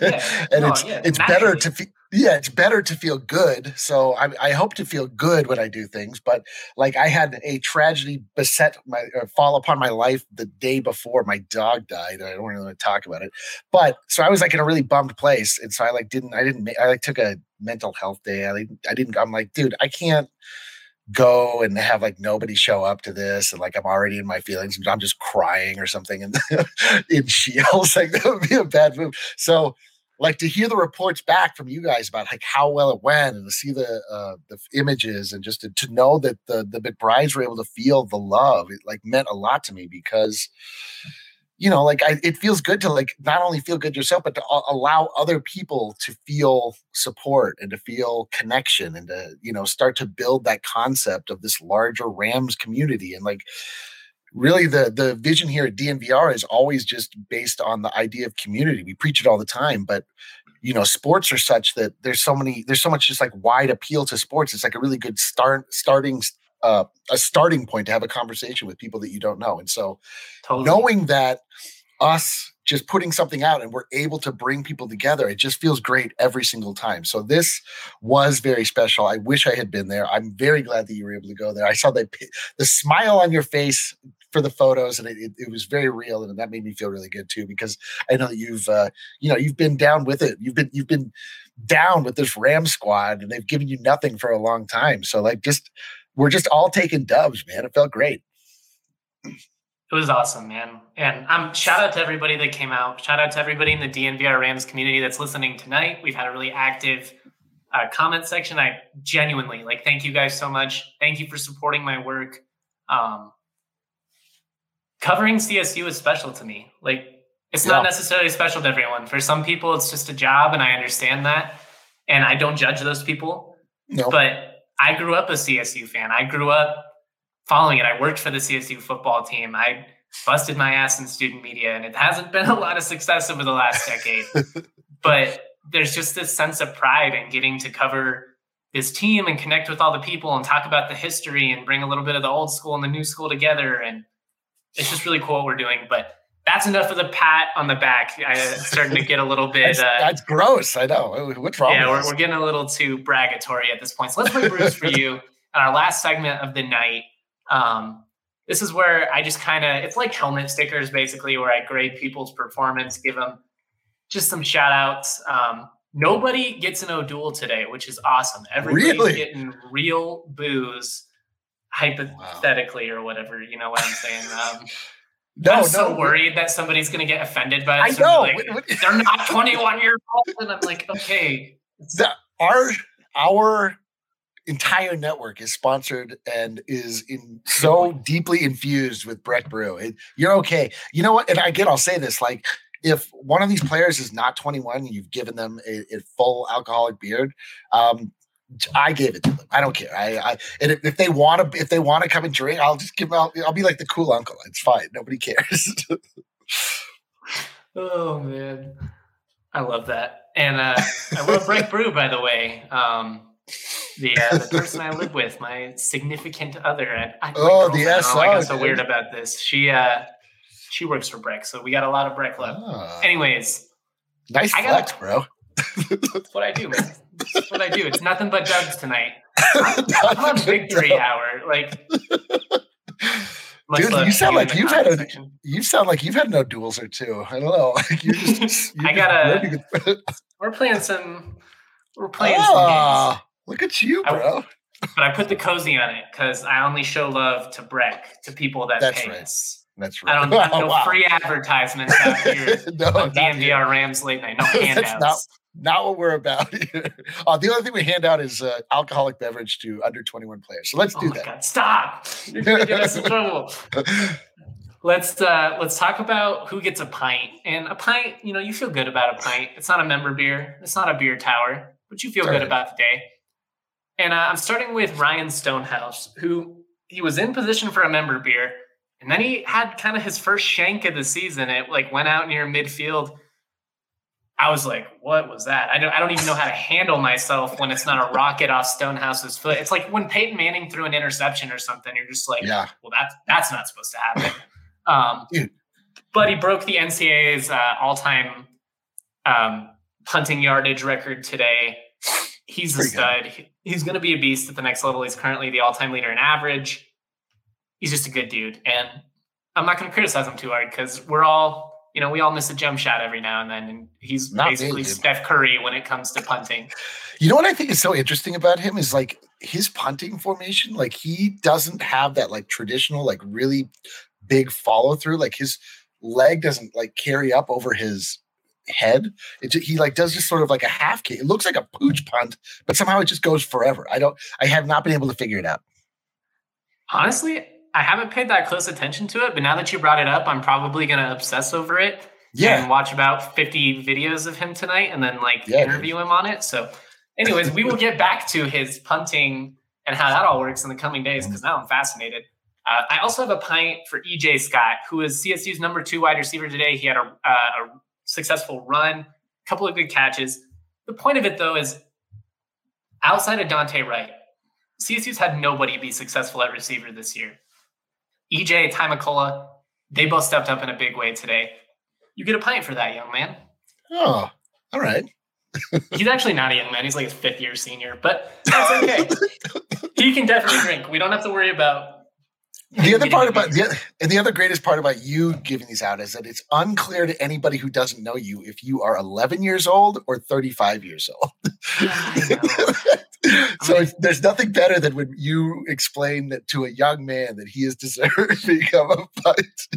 Yeah. and it's yeah, it's naturally. better to feel yeah, it's better to feel good. So I, I, hope to feel good when I do things. But like I had a tragedy beset my fall upon my life the day before my dog died. I don't really want to talk about it. But so I was like in a really bummed place, and so I like didn't I didn't I like took a mental health day. I I didn't. I'm like, dude, I can't go and have like nobody show up to this and like I'm already in my feelings and I'm just crying or something *laughs* in in Shields like *laughs* that would be a bad move. So like to hear the reports back from you guys about like how well it went and to see the uh, the images and just to, to know that the the McBrides were able to feel the love it like meant a lot to me because you know like I, it feels good to like not only feel good yourself but to allow other people to feel support and to feel connection and to you know start to build that concept of this larger rams community and like really the the vision here at DNVR is always just based on the idea of community. We preach it all the time, but you know, sports are such that there's so many, there's so much just like wide appeal to sports. It's like a really good start starting uh, a starting point to have a conversation with people that you don't know. And so totally. knowing that us just putting something out and we're able to bring people together it just feels great every single time so this was very special i wish i had been there i'm very glad that you were able to go there i saw the the smile on your face for the photos and it, it, was very real and that made me feel really good too because i know that you've uh, you know you've been down with it you've been you've been down with this ram squad and they've given you nothing for a long time so like just we're just all taking dubs man it felt great it was awesome, man. And um, shout out to everybody that came out. Shout out to everybody in the DNVR Rams community that's listening tonight. We've had a really active uh, comment section. I genuinely like thank you guys so much. Thank you for supporting my work. Um, covering CSU is special to me. Like it's yeah. not necessarily special to everyone. For some people, it's just a job, and I understand that. And I don't judge those people. No. But I grew up a CSU fan. I grew up following it. I worked for the CSU football team. I busted my ass in student media, and it hasn't *laughs* been a lot of success over the last decade. *laughs* but there's just this sense of pride in getting to cover this team and connect with all the people and talk about the history and bring a little bit of the old school and the new school together. And it's just really cool what we're doing. But that's enough of the pat on the back. I'm *laughs* starting to get a little bit. that's, uh, that's gross. I know. What's wrong? Yeah, we're, we're, getting a little too bragatory at this point. So let's play Brews for You on our last segment of the night. Um, this is where I just kind of, it's like helmet stickers basically, where I grade people's performance, give them just some shout outs. Um, nobody gets an O'Doul today, which is awesome. Everybody's really? getting real booze, hypothetically, wow. or whatever. You know what I'm saying? Um, no, *laughs* I'm no, so worried that somebody's going to get offended by it. I know. Like, they're not 21 years old. And I'm like, okay. *laughs* The, our, our entire network is sponsored and is in so deeply infused with Breck Brew. It, you're okay. You know what? And again, I'll say this: like, if one of these players is not 21 and you've given them a, a full alcoholic beard, um, I gave it to them. I don't care. I, I and if, if they want to, if they want to come and drink, I'll just give them. I'll, I'll be like the cool uncle. It's fine. Nobody cares. *laughs* oh man, I love that, and uh, I love Breck Brew. By the way, um, the uh, the person I live with, my significant other. I, I, oh, the SR. Oh, I got so weird about this. She uh, she works for Breck, so we got a lot of Breck love. Ah. Anyways, Nice I flex, bro. That's what I do, man. That's what I do. It's nothing but dubs tonight. *laughs* I'm on victory hour. Like, Dude, you sound like you've had a- section. You sound like you've had no duels or two. I don't know. Like *laughs* you're just. *laughs* You're I gotta- We're playing some. We're playing some games. Ah, look at you, I- bro. But I put the cozy on it because I only show love to Breck, to people that That's pay right. us. That's right. I don't have Oh, no wow. free advertisements out here no, on. DNVR Rams late night. No That's handouts. not- Not what we're about *laughs* here. Uh, the other thing we hand out is uh, alcoholic beverage to under 21 players. So let's oh do my that. God, stop! You're gonna get us in trouble. *laughs* Let's uh let's talk about who gets a pint. And a pint, you know, you feel good about a pint. It's not a member beer. It's not a beer tower, but you feel good Alright. about the day. And uh, I'm starting with Ryan Stonehouse, who he was in position for a member beer, and then he had kind of his first shank of the season. It like went out near midfield. I was like, "What was that?" I don't, I don't even know how to handle myself when it's not a rocket off Stonehouse's foot. It's like when Peyton Manning threw an interception or something. You're just like, Yeah. well, that's that's not supposed to happen. Um, Dude. but he broke the NCAA's uh, all-time um, punting yardage record today. He's a Pretty good. stud. He- He's going to be a beast at the next level. He's currently the all-time leader in average. He's just a good dude, and I'm not going to criticize him too hard because we're all, you know, we all miss a jump shot every now and then, and he's Not basically dude. Steph Curry when it comes to punting. You know what I think is so interesting about him is like his punting formation. Like he doesn't have that like traditional, like really big follow through. Like his leg doesn't like carry up over his head. It he like does just sort of like a half kick. It looks like a pooch punt, but somehow it just goes forever. I don't. I have not been able to figure it out. Honestly, I haven't paid that close attention to it, but now that you brought it up, I'm probably going to obsess over it Yeah. and watch about 50 videos of him tonight and then like Yeah, dude. interview him on it. So, anyways, we will get back to his punting and how that all works in the coming days because now I'm fascinated. Uh, I also have a pint for EJ Scott, who is CSU's number two wide receiver today. He had a, uh, a successful run, a couple of good catches. The point of it, though, is outside of Dante Wright, CSU's had nobody be successful at receiver this year. EJ, McCullough, they both stepped up in a big way today. You get a pint for that, young man. Oh, all right. *laughs* He's actually not a young man. He's like a fifth year senior, but *laughs* that's okay. he can definitely drink. We don't have to worry about. The other part about the, and the other greatest part about you giving these out is that it's unclear to anybody who doesn't know you if you are 11 years old or 35 years old. I know. *laughs* so it's, there's nothing better than when you explain that to a young man that he is *laughs* deserving of a fight.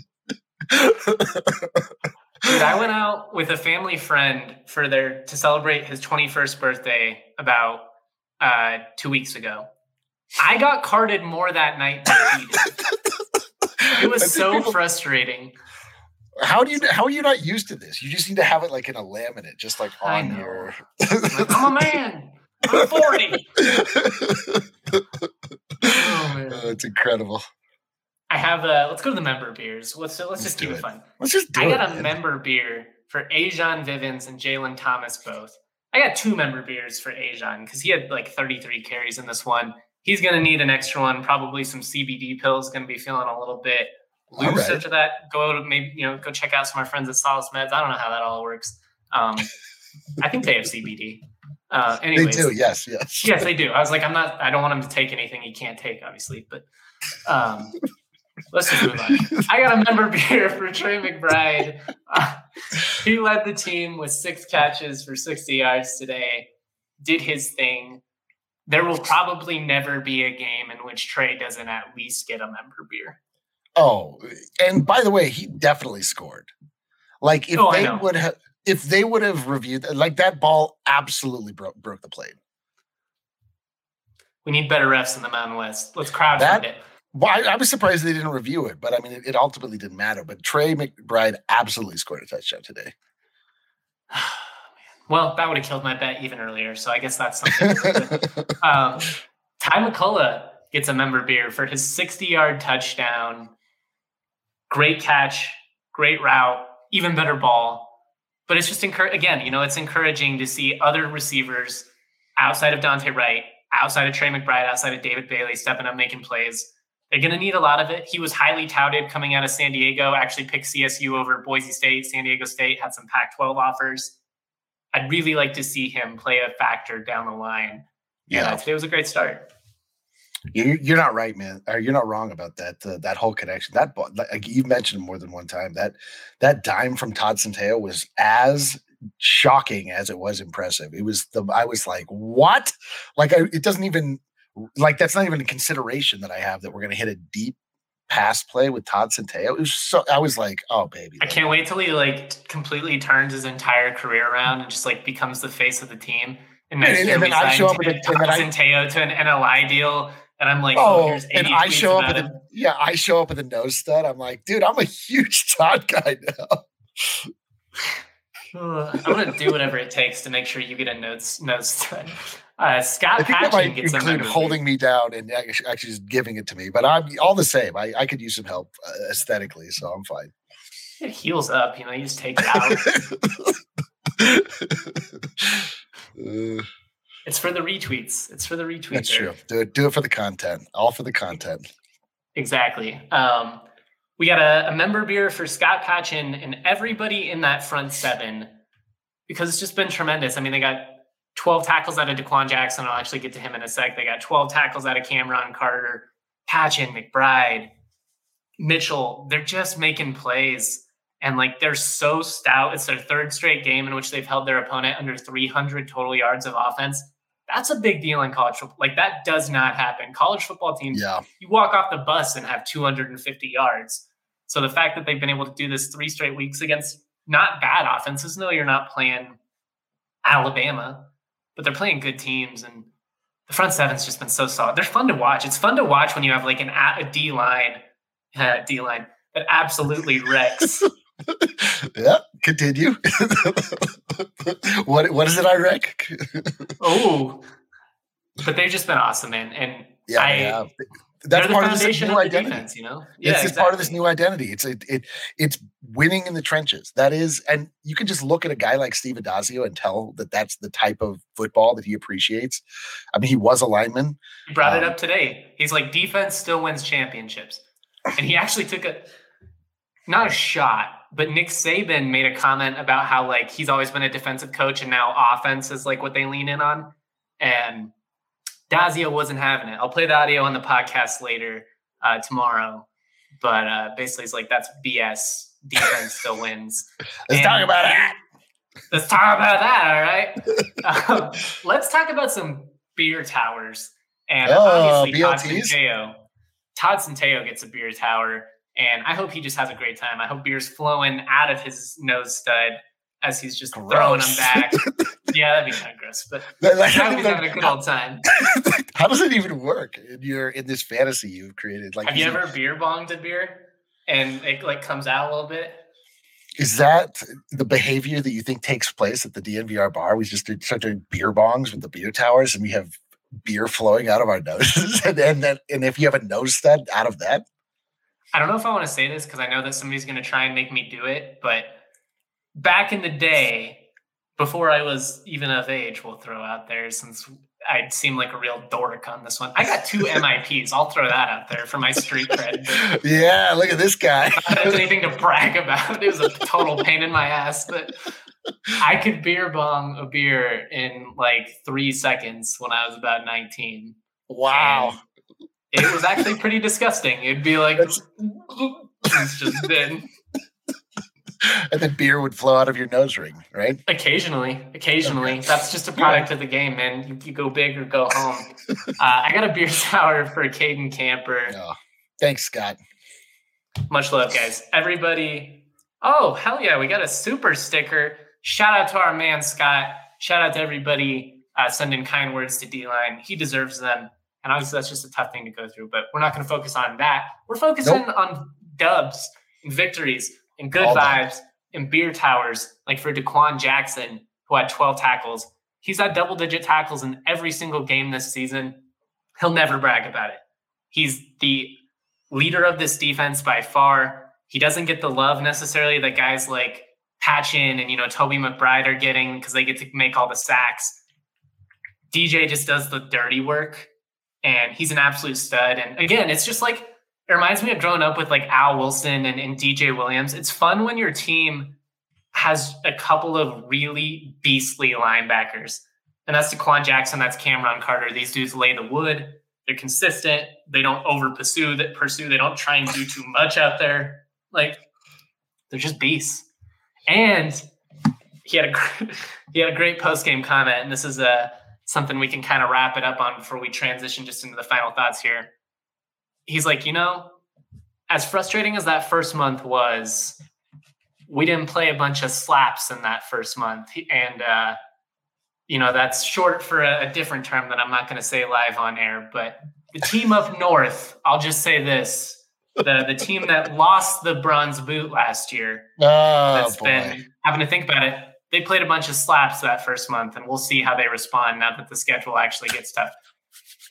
Dude, I went out with a family friend for their to celebrate his 21st birthday about uh, two weeks ago. I got carded more that night than he did. *laughs* It was so people- frustrating. how do you how are you not used to this? You just need to have it like in a laminate, just like on your. Like, I'm a man. I'm *laughs* 40. Oh, oh man. Oh, it's incredible. I have a. Let's go to the member beers. Let's let's, Let's just keep it it. fun. Let's just do I it. got a man. member beer for Ajon Vivens and Jalen Thomas both. I got two member beers for Ajon because he had like 33 carries in this one. He's going to need an extra one, probably some CBD pills. Going to be feeling a little bit loose right. after that. Go to maybe you know go check out some of our friends at Solace Meds. I don't know how that all works. Um, *laughs* I think they have CBD. Uh, They do, yes, yes. Yes, they do. I was like, I'm not. I don't want him to take anything he can't take, obviously. But um, let's just move on. I got a member beer for Trey McBride. Uh, *laughs* he led the team with six catches for 60 yards today. Did his thing. There will probably never be a game in which Trey doesn't at least get a member beer. Oh, and by the way, he definitely scored. Like if Oh, they would have, if they would have reviewed, like that ball absolutely broke broke the plane. We need better refs in the Mountain West. Let's crowdfund That- it. Well, I, I was surprised they didn't review it, but I mean, it, it ultimately didn't matter. But Trey McBride absolutely scored a touchdown today. *sighs* *sighs* *sighs* Well, that would have killed my bet even earlier. So I guess that's something. *laughs* um, Ty McCullough gets a member beer for his 60 yard touchdown. Great catch, great route, even better ball. But it's just encourage again, you know, it's encouraging to see other receivers outside of Dante Wright, outside of Trey McBride, outside of David Bailey stepping up making plays. They're going to need a lot of it. He was highly touted coming out of San Diego, actually picked CSU over Boise State. San Diego State had some Pac 12 offers. I'd really like to see him play a factor down the line. Yeah, today was a great start. You're not right, man. Or you're not wrong about that. Uh, that whole connection. That like you've mentioned more than one time that that dime from Todd Centeio was as shocking as it was impressive. It was the I was like, what? Like I, it doesn't even like that's not even a consideration that I have that we're going to hit a deep pass play with Todd Centeio. It was so I was like, oh baby. I can't wait till he like completely turns his entire career around and just like becomes the face of the team. And, and, and, and then I show up with Todd Centeio to an NLI deal. And I'm like, oh, oh and I show up with a, yeah, I show up with a nose stud. I'm like, dude, I'm a huge *laughs* Todd guy now. I'm gonna do whatever it takes to make sure you get a nose nose stud. Uh, Scott Patchan gets include holding me down and actually just giving it to me, but I'm all the same. I, I could use some help uh, aesthetically, so I'm fine. It heals up, you know. You just take it out. uh, *laughs* it's for the retweets. It's for the retweets. That's true. Do it. Do it for the content. All for the content. Exactly. Um, we got a, a, member beer for Scott Patchan and everybody in that front seven because it's just been tremendous. I mean, they got 12 tackles out of Dequan Jackson. I'll actually get to him in a sec. They got 12 tackles out of Cameron Carter, Patchan, McBride, Mitchell. They're just making plays. And like they're so stout. It's their third straight game in which they've held their opponent under 300 total yards of offense. That's a big deal in college football. Like that does not happen. College football teams, yeah. you walk off the bus and have 250 yards. So the fact that they've been able to do this three straight weeks against not bad offenses, no, you're not playing Alabama, but they're playing good teams and the front seven's just been so solid. They're fun to watch. It's fun to watch when you have like an a D line, uh, *laughs* D line that absolutely *laughs* wrecks. yeah, continue. *laughs* what what is it I wreck? oh, but they've just been awesome, man. And yeah, I, yeah that's part of this new identity. Defense, you know, yeah, it's exactly. part of this new identity. It's it, it it's winning in the trenches. That is, and you can just look at a guy like Steve Addazio and tell that that's the type of football that he appreciates. I mean, he was a lineman. He brought um, it up today. He's like, defense still wins championships, and he actually took a not a shot, but Nick Saban made a comment about how like he's always been a defensive coach and now offense is like what they lean in on, and Dazio wasn't having it. I'll play the audio on the podcast later uh, tomorrow. But uh, basically, it's like that's BS. Defense still *laughs* wins. let's and, talk about that. Let's talk about that. All right. um, let's talk about some beer towers. And oh, obviously, Todd Centeio. Todd Centeio gets a beer tower, and I hope he just has a great time. I hope beer's flowing out of his nose stud as he's just gross. throwing them back. *laughs* yeah, that'd be kind of gross, but *laughs* like, *laughs* having a good old time. How does it even work in your in this fantasy you've created? Like, have you ever it, beer bonged a beer and it like comes out a little bit? Is that the behavior that you think takes place at the DNVR bar? We just start doing beer bongs with the beer towers, and we have beer flowing out of our noses, and then that, and if you have a nose stud out of that. I don't know if I want to say this because I know that somebody's going to try and make me do it, but back in the day, before I was even of age, we'll throw out there since I seem like a real dork on this one. I got two *laughs* MIPs. I'll throw that out there for my street cred. yeah, look at this guy. Anything to brag about. It was a total pain in my ass, but I could beer bong a beer in like three seconds when I was about 19. Wow. And it was actually pretty disgusting. It'd be like, *laughs* it's just been. *laughs* and then beer would flow out of your nose ring, right? Occasionally, occasionally. Okay. That's just a product yeah. of the game, man. You, you, go big or go home. *laughs* uh, I got a beer *laughs* tower for Cayden Camper. Oh, thanks, Scott. Much love, guys. Everybody. Oh, hell yeah. We got a super sticker. Shout out to our man, Scott. Shout out to everybody uh, sending kind words to D line. He deserves them. And obviously, that's just a tough thing to go through, but we're not going to focus on that. We're focusing nope. on dubs and victories and good All vibes that. and beer towers, like for Dequan Jackson, who had 12 tackles. He's had double digit tackles in every single game this season. He'll never brag about it. He's the leader of this defense by far. He doesn't get the love necessarily that guys like Patchan and you know Toby McBride are getting because they get to make all the sacks. DJ just does the dirty work, and he's an absolute stud. And again, it's just like it reminds me of growing up with like Al Wilson and, and DJ Williams. It's fun when your team has a couple of really beastly linebackers. And that's DeQuan Jackson, that's Cameron Carter. These dudes lay the wood. They're consistent. They don't over pursue that pursue. They don't try and do too much out there. Like they're just beasts. And he had a *laughs* he had a great post game comment, and this is a uh, something we can kind of wrap it up on before we transition just into the final thoughts here. He's like, you know, as frustrating as that first month was, we didn't play a bunch of slaps in that first month, and uh, you know that's short for a, a different term that I'm not going to say live on air. But the team up *laughs* north, I'll just say this: the the team that lost the bronze boot last year. Oh, that's boy. been having to think about it. They played a bunch of slaps that first month, and we'll see how they respond now that the schedule actually gets tough.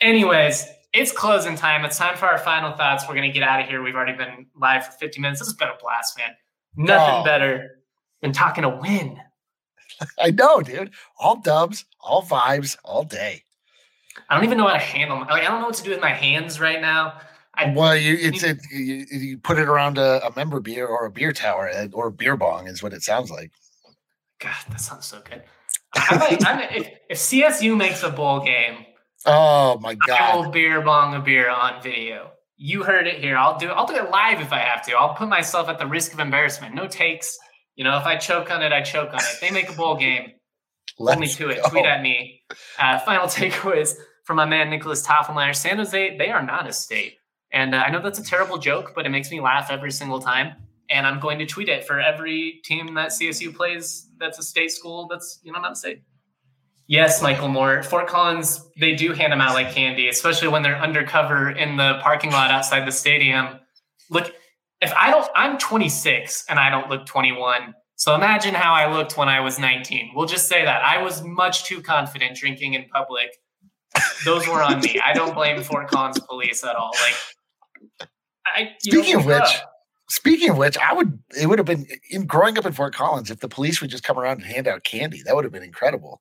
Anyways, it's closing time. It's time for our final thoughts. We're gonna get out of here. We've already been live for 50 minutes. This has been a blast, man. Nothing oh. better than talking a win. *laughs* I know, dude. All dubs, all vibes, all day. I don't even know how to handle. Like, I don't know what to do with my hands right now. I, well, you it's it, you, you, put it around a, a, member beer or a beer tower eh, or a beer bong is what it sounds like. God, that sounds so good. I'm, if, if, CSU makes a bowl game, oh my god, I beer bong a beer on video. You heard it here. I'll do. I'll do it live if I have to. I'll put myself at the risk of embarrassment. No takes. You know, if I choke on it, I choke on it. they make a bowl game. *laughs* Let's only to it. Tweet at me. Uh, final *laughs* takeaways from my man Nicholas Toffenlayer. San Jose, they are not a state. And uh, I know that's a terrible joke, but it makes me laugh every single time. And I'm going to tweet it for every team that CSU plays that's a state school that's, you know, not a state. Yes, Michael Moore. Fort Collins, they do hand them out like candy, especially when they're undercover in the parking lot outside the stadium. Look, if I don't, I'm 26 and I don't look 21. So imagine how I looked when I was 19. We'll just say that I was much too confident drinking in public. Those were on me. I don't blame Fort Collins police at all. Like, I, speaking of which, up. speaking of which, I would, it would have been in growing up in Fort Collins, if the police would just come around and hand out candy, that would have been incredible.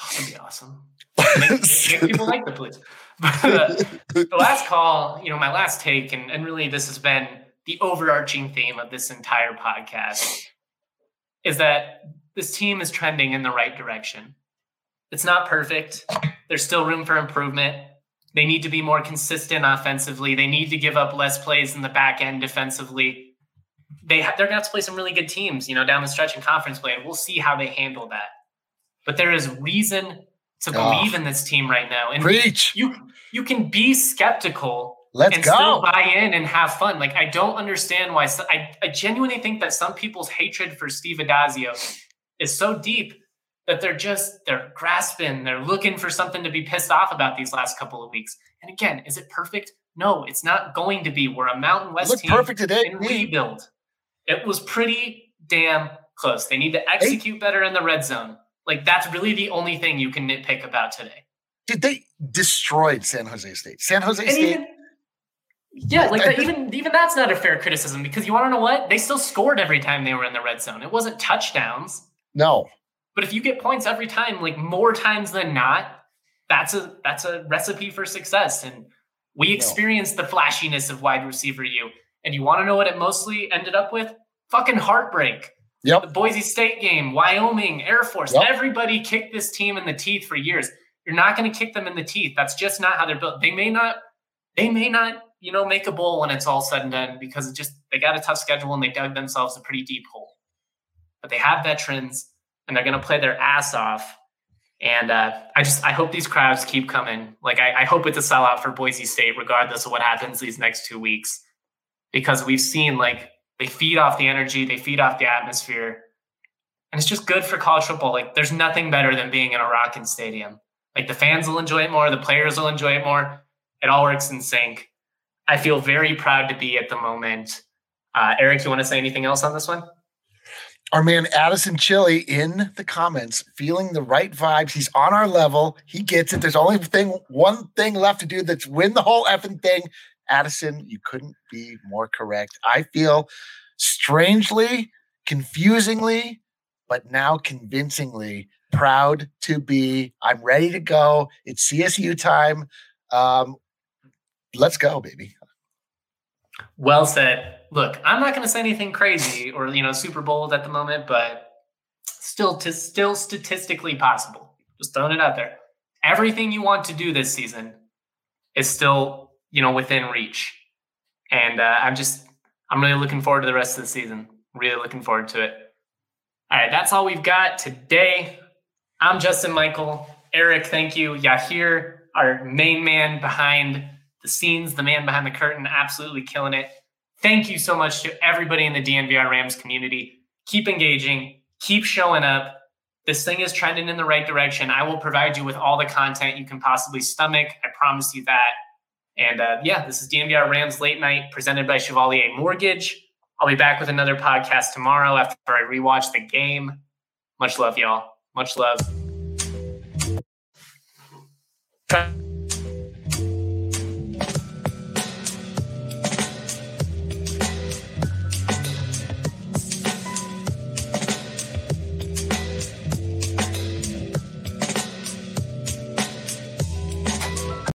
Oh, that'd be awesome. *laughs* Make, make people like the police. *laughs* But uh, the last call, you know, my last take, and, and really this has been the overarching theme of this entire podcast, is that this team is trending in the right direction. It's not perfect. There's still room for improvement. They need to be more consistent offensively. They need to give up less plays in the back end defensively. They ha- they're going to have to play some really good teams, you know, down the stretch in conference play, and we'll see how they handle that. But there is reason to ah. believe oh. in this team right now. And Preach. You you can be skeptical Let's and go. still buy in and have fun. Like I don't understand why. So, I, I genuinely think that some people's hatred for Steve Addazio is so deep that they're just they're grasping. They're looking for something to be pissed off about these last couple of weeks. And again, is it perfect? No, it's not going to be. We're a Mountain West team perfect today. in rebuild. It was pretty damn close. They need to execute better in the red zone. Like that's really the only thing you can nitpick about today. Did they destroyed San Jose State? San Jose and State. Even, yeah, like that, even even that's not a fair criticism because you want to know what? They still scored every time they were in the red zone. It wasn't touchdowns. No. But if you get points every time, like more times than not, that's a that's a recipe for success. And we experienced no. the flashiness of wide receiver you. And you want to know what it mostly ended up with? Fucking heartbreak. Yep. The Boise State game, Wyoming, Air Force. Yep. Everybody kicked this team in the teeth for years. You're not going to kick them in the teeth. That's just not how they're built. They may not, they may not, you know, make a bowl when it's all said and done because it just they got a tough schedule and they dug themselves a pretty deep hole. But they have veterans and they're going to play their ass off. And uh, I just I hope these crowds keep coming. Like I, I hope it's a sellout for Boise State, regardless of what happens these next two weeks, because we've seen like they feed off the energy, they feed off the atmosphere. And it's just good for college football. Like there's nothing better than being in a rocking stadium. Like the fans will enjoy it more, the players will enjoy it more. It all works in sync. I feel very proud to be at the moment. Uh, Eric, you want to say anything else on this one? Our man Addison Chili in the comments, feeling the right vibes. He's on our level. He gets it. There's only thing one thing left to do that's win the whole effing thing. Addison, you couldn't be more correct. I feel strangely, confusingly, but now convincingly proud to be. I'm ready to go. It's CSU time. Um, let's go, baby. Well said. Look, I'm not going to say anything crazy or you know super bold at the moment, but still to still statistically possible. Just throwing it out there. Everything you want to do this season is still you know within reach, and uh, I'm just I'm really looking forward to the rest of the season. Really looking forward to it. All right, that's all we've got today. I'm Justin Michael. Eric, thank you. Yahir, our main man behind the scenes, the man behind the curtain, absolutely killing it. Thank you so much to everybody in the DNVR Rams community. Keep engaging, keep showing up. This thing is trending in the right direction. I will provide you with all the content you can possibly stomach. I promise you that. And uh, yeah, this is DNVR Rams Late Night presented by Chevalier Mortgage. I'll be back with another podcast tomorrow after I rewatch the game. Much love, y'all. Much love.